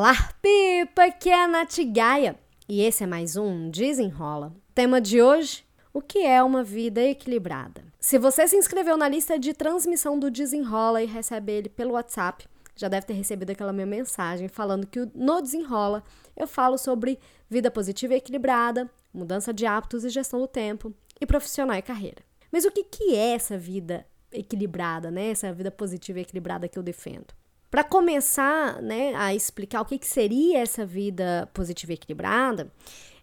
Olá, Pipa, que é a Nath Gaia. E esse é mais um Desenrola. Tema de hoje: o que é uma vida equilibrada? Se você se inscreveu na lista de transmissão do Desenrola e recebe ele pelo WhatsApp, já deve ter recebido aquela minha mensagem falando que no Desenrola eu falo sobre vida positiva e equilibrada, mudança de hábitos e gestão do tempo, e profissional e carreira. Mas o que, que é essa vida equilibrada, né? Essa vida positiva e equilibrada que eu defendo? Para começar né, a explicar o que, que seria essa vida positiva e equilibrada,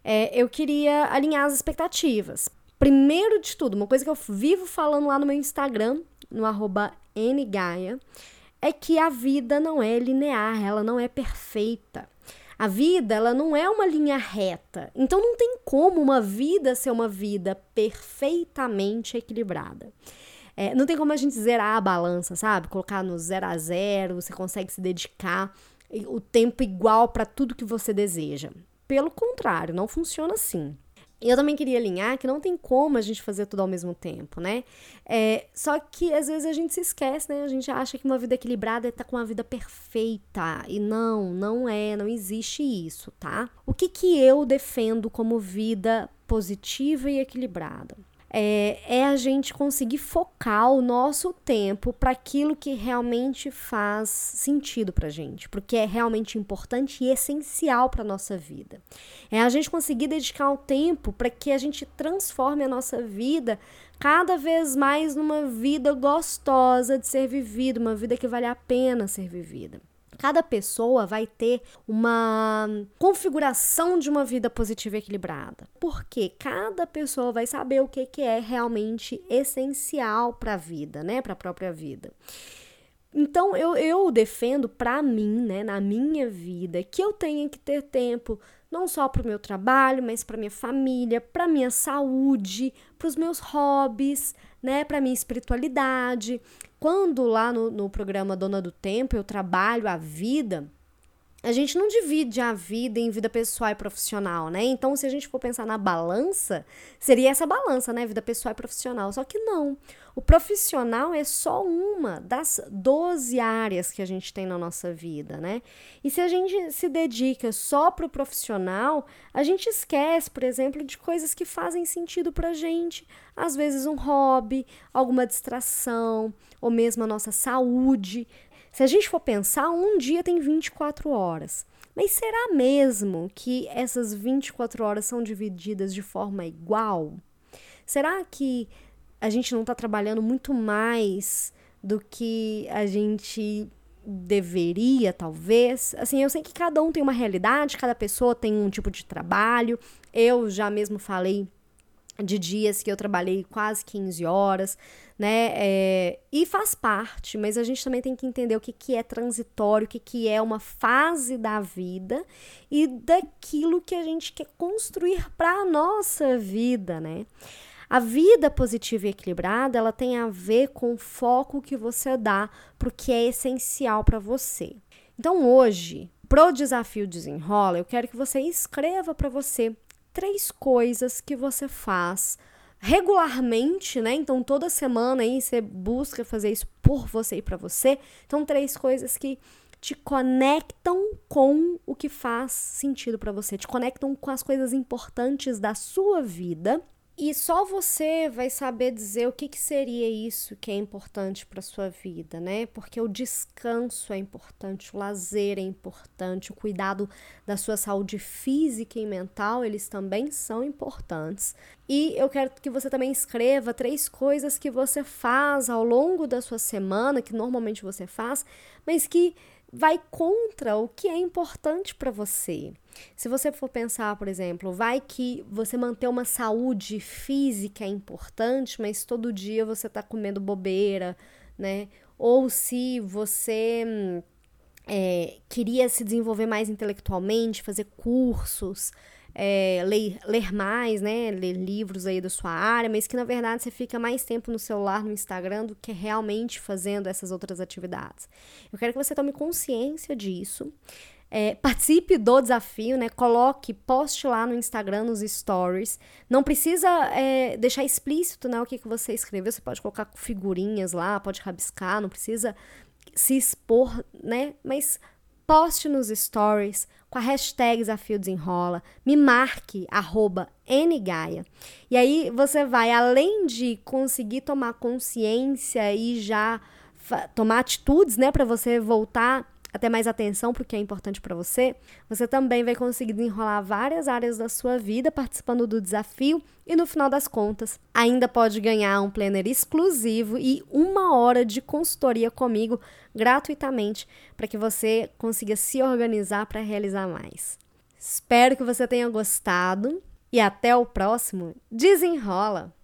é, eu queria alinhar as expectativas. Primeiro de tudo, uma coisa que eu vivo falando lá no meu Instagram, no arroba ngaia, é que a vida não é linear, ela não é perfeita. A vida, ela não é uma linha reta. Então não tem como uma vida ser uma vida perfeitamente equilibrada. É, não tem como a gente zerar a balança, sabe? Colocar no zero a zero, você consegue se dedicar o tempo igual para tudo que você deseja. Pelo contrário, não funciona assim. Eu também queria alinhar que não tem como a gente fazer tudo ao mesmo tempo, né? É, só que às vezes a gente se esquece, né? A gente acha que uma vida equilibrada é estar tá com uma vida perfeita. E não, não é, não existe isso, tá? O que, que eu defendo como vida positiva e equilibrada? É, é a gente conseguir focar o nosso tempo para aquilo que realmente faz sentido para gente, porque é realmente importante e essencial para nossa vida. É a gente conseguir dedicar o tempo para que a gente transforme a nossa vida cada vez mais numa vida gostosa de ser vivida, uma vida que vale a pena ser vivida. Cada pessoa vai ter uma configuração de uma vida positiva e equilibrada. Porque cada pessoa vai saber o que, que é realmente essencial para a vida, né? Para a própria vida. Então eu, eu defendo para mim, né, na minha vida, que eu tenha que ter tempo não só para o meu trabalho, mas para minha família, para minha saúde, para os meus hobbies, né, para minha espiritualidade. Quando lá no, no programa Dona do Tempo eu trabalho a vida, a gente não divide a vida em vida pessoal e profissional, né? Então, se a gente for pensar na balança, seria essa balança, né? Vida pessoal e profissional. Só que não. O profissional é só uma das 12 áreas que a gente tem na nossa vida, né? E se a gente se dedica só para o profissional, a gente esquece, por exemplo, de coisas que fazem sentido pra gente. Às vezes, um hobby, alguma distração, ou mesmo a nossa saúde. Se a gente for pensar, um dia tem 24 horas. Mas será mesmo que essas 24 horas são divididas de forma igual? Será que a gente não está trabalhando muito mais do que a gente deveria, talvez? Assim, eu sei que cada um tem uma realidade, cada pessoa tem um tipo de trabalho. Eu já mesmo falei de dias que eu trabalhei quase 15 horas, né? É, e faz parte, mas a gente também tem que entender o que, que é transitório, o que, que é uma fase da vida e daquilo que a gente quer construir para a nossa vida, né? A vida positiva e equilibrada, ela tem a ver com o foco que você dá para o que é essencial para você. Então, hoje, pro desafio Desenrola, eu quero que você escreva para você três coisas que você faz regularmente, né? Então toda semana aí você busca fazer isso por você e para você. Então três coisas que te conectam com o que faz sentido para você, te conectam com as coisas importantes da sua vida e só você vai saber dizer o que, que seria isso que é importante para sua vida, né? Porque o descanso é importante, o lazer é importante, o cuidado da sua saúde física e mental, eles também são importantes. E eu quero que você também escreva três coisas que você faz ao longo da sua semana, que normalmente você faz, mas que vai contra o que é importante para você. Se você for pensar, por exemplo, vai que você manter uma saúde física é importante, mas todo dia você está comendo bobeira, né? Ou se você é, queria se desenvolver mais intelectualmente, fazer cursos, é, ler, ler mais, né? Ler livros aí da sua área, mas que na verdade você fica mais tempo no celular, no Instagram, do que realmente fazendo essas outras atividades. Eu quero que você tome consciência disso. É, participe do desafio, né? Coloque, poste lá no Instagram, nos stories. Não precisa é, deixar explícito né, o que, que você escreveu. Você pode colocar figurinhas lá, pode rabiscar, não precisa se expor, né? Mas poste nos stories com a hashtag Desafio Desenrola, me marque, arroba ngaia. E aí você vai, além de conseguir tomar consciência e já tomar atitudes, né, para você voltar a ter mais atenção para o que é importante para você, você também vai conseguir desenrolar várias áreas da sua vida participando do desafio e no final das contas ainda pode ganhar um planner exclusivo e uma hora de consultoria comigo gratuitamente para que você consiga se organizar para realizar mais. Espero que você tenha gostado e até o próximo Desenrola!